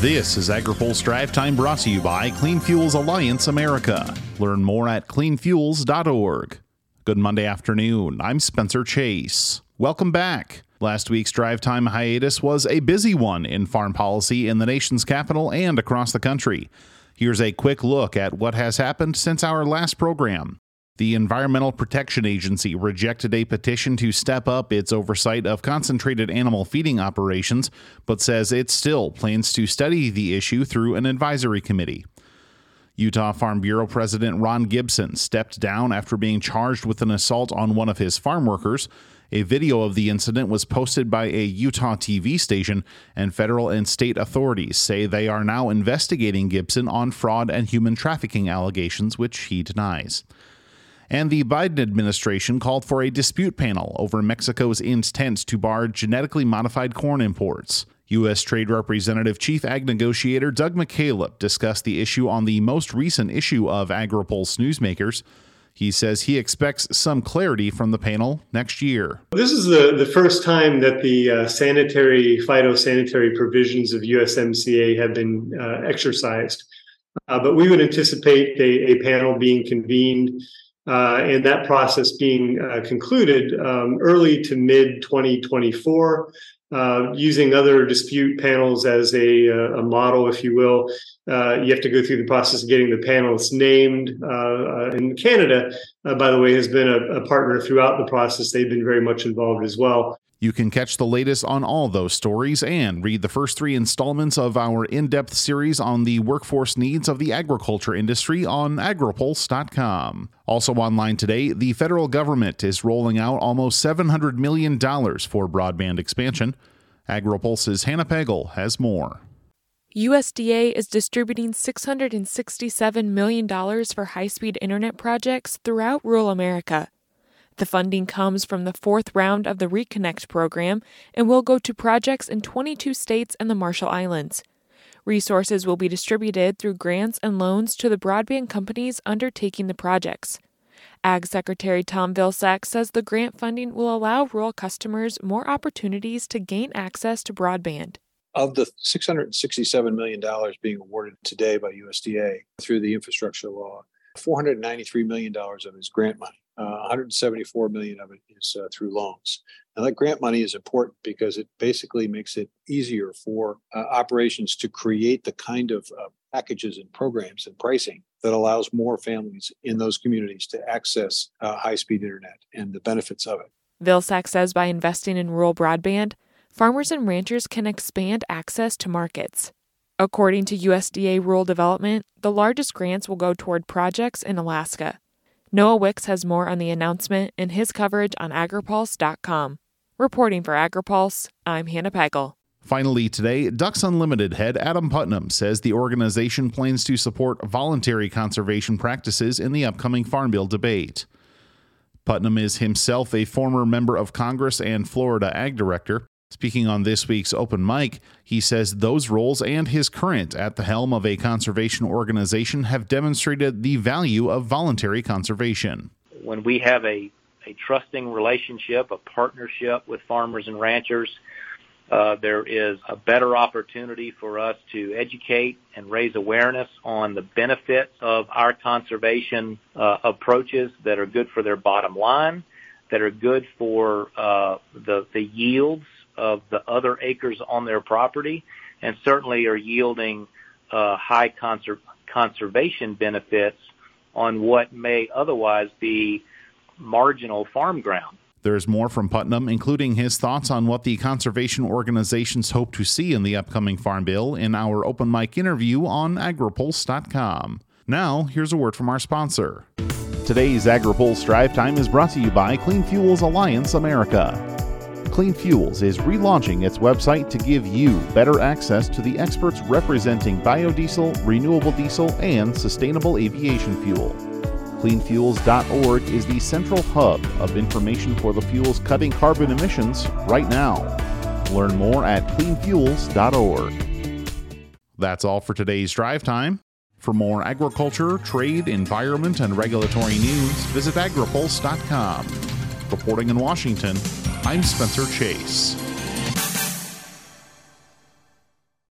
This is AgriPulse Drive Time brought to you by Clean Fuels Alliance America. Learn more at cleanfuels.org. Good Monday afternoon. I'm Spencer Chase. Welcome back. Last week's drive time hiatus was a busy one in farm policy in the nation's capital and across the country. Here's a quick look at what has happened since our last program. The Environmental Protection Agency rejected a petition to step up its oversight of concentrated animal feeding operations, but says it still plans to study the issue through an advisory committee. Utah Farm Bureau President Ron Gibson stepped down after being charged with an assault on one of his farm workers. A video of the incident was posted by a Utah TV station, and federal and state authorities say they are now investigating Gibson on fraud and human trafficking allegations, which he denies and the Biden administration called for a dispute panel over Mexico's intent to bar genetically modified corn imports. U.S. Trade Representative Chief Ag Negotiator Doug McKalip discussed the issue on the most recent issue of AgriPulse Newsmakers. He says he expects some clarity from the panel next year. This is the, the first time that the uh, sanitary, phytosanitary provisions of USMCA have been uh, exercised. Uh, but we would anticipate a, a panel being convened uh, and that process being uh, concluded um, early to mid 2024. Uh, using other dispute panels as a, uh, a model, if you will, uh, you have to go through the process of getting the panelists named. Uh, in Canada, by the way, has been a, a partner throughout the process. They've been very much involved as well. You can catch the latest on all those stories and read the first three installments of our in depth series on the workforce needs of the agriculture industry on agripulse.com. Also online today, the federal government is rolling out almost $700 million for broadband expansion. AgriPulse's Hannah Pagel has more. USDA is distributing $667 million for high speed internet projects throughout rural America. The funding comes from the fourth round of the Reconnect program and will go to projects in 22 states and the Marshall Islands. Resources will be distributed through grants and loans to the broadband companies undertaking the projects. Ag Secretary Tom Vilsack says the grant funding will allow rural customers more opportunities to gain access to broadband. Of the $667 million being awarded today by USDA through the infrastructure law, $493 million of it is grant money. Uh, 174 million of it is uh, through loans. Now that grant money is important because it basically makes it easier for uh, operations to create the kind of uh, packages and programs and pricing that allows more families in those communities to access uh, high-speed internet and the benefits of it. Vilsack says by investing in rural broadband, farmers and ranchers can expand access to markets. According to USDA Rural Development, the largest grants will go toward projects in Alaska. Noah Wicks has more on the announcement in his coverage on agripulse.com. Reporting for AgriPulse, I'm Hannah Pagel. Finally, today, Ducks Unlimited head Adam Putnam says the organization plans to support voluntary conservation practices in the upcoming Farm Bill debate. Putnam is himself a former member of Congress and Florida Ag Director. Speaking on this week's open mic, he says those roles and his current at the helm of a conservation organization have demonstrated the value of voluntary conservation. When we have a, a trusting relationship, a partnership with farmers and ranchers, uh, there is a better opportunity for us to educate and raise awareness on the benefits of our conservation uh, approaches that are good for their bottom line, that are good for uh, the, the yields of the other acres on their property and certainly are yielding uh, high conser- conservation benefits on what may otherwise be marginal farm ground. There's more from Putnam, including his thoughts on what the conservation organizations hope to see in the upcoming Farm Bill in our open mic interview on agripulse.com. Now, here's a word from our sponsor. Today's AgriPulse Drive Time is brought to you by Clean Fuels Alliance America. Clean Fuels is relaunching its website to give you better access to the experts representing biodiesel, renewable diesel, and sustainable aviation fuel. CleanFuels.org is the central hub of information for the fuels cutting carbon emissions right now. Learn more at cleanfuels.org. That's all for today's drive time. For more agriculture, trade, environment, and regulatory news, visit agripulse.com. Reporting in Washington, I'm Spencer Chase.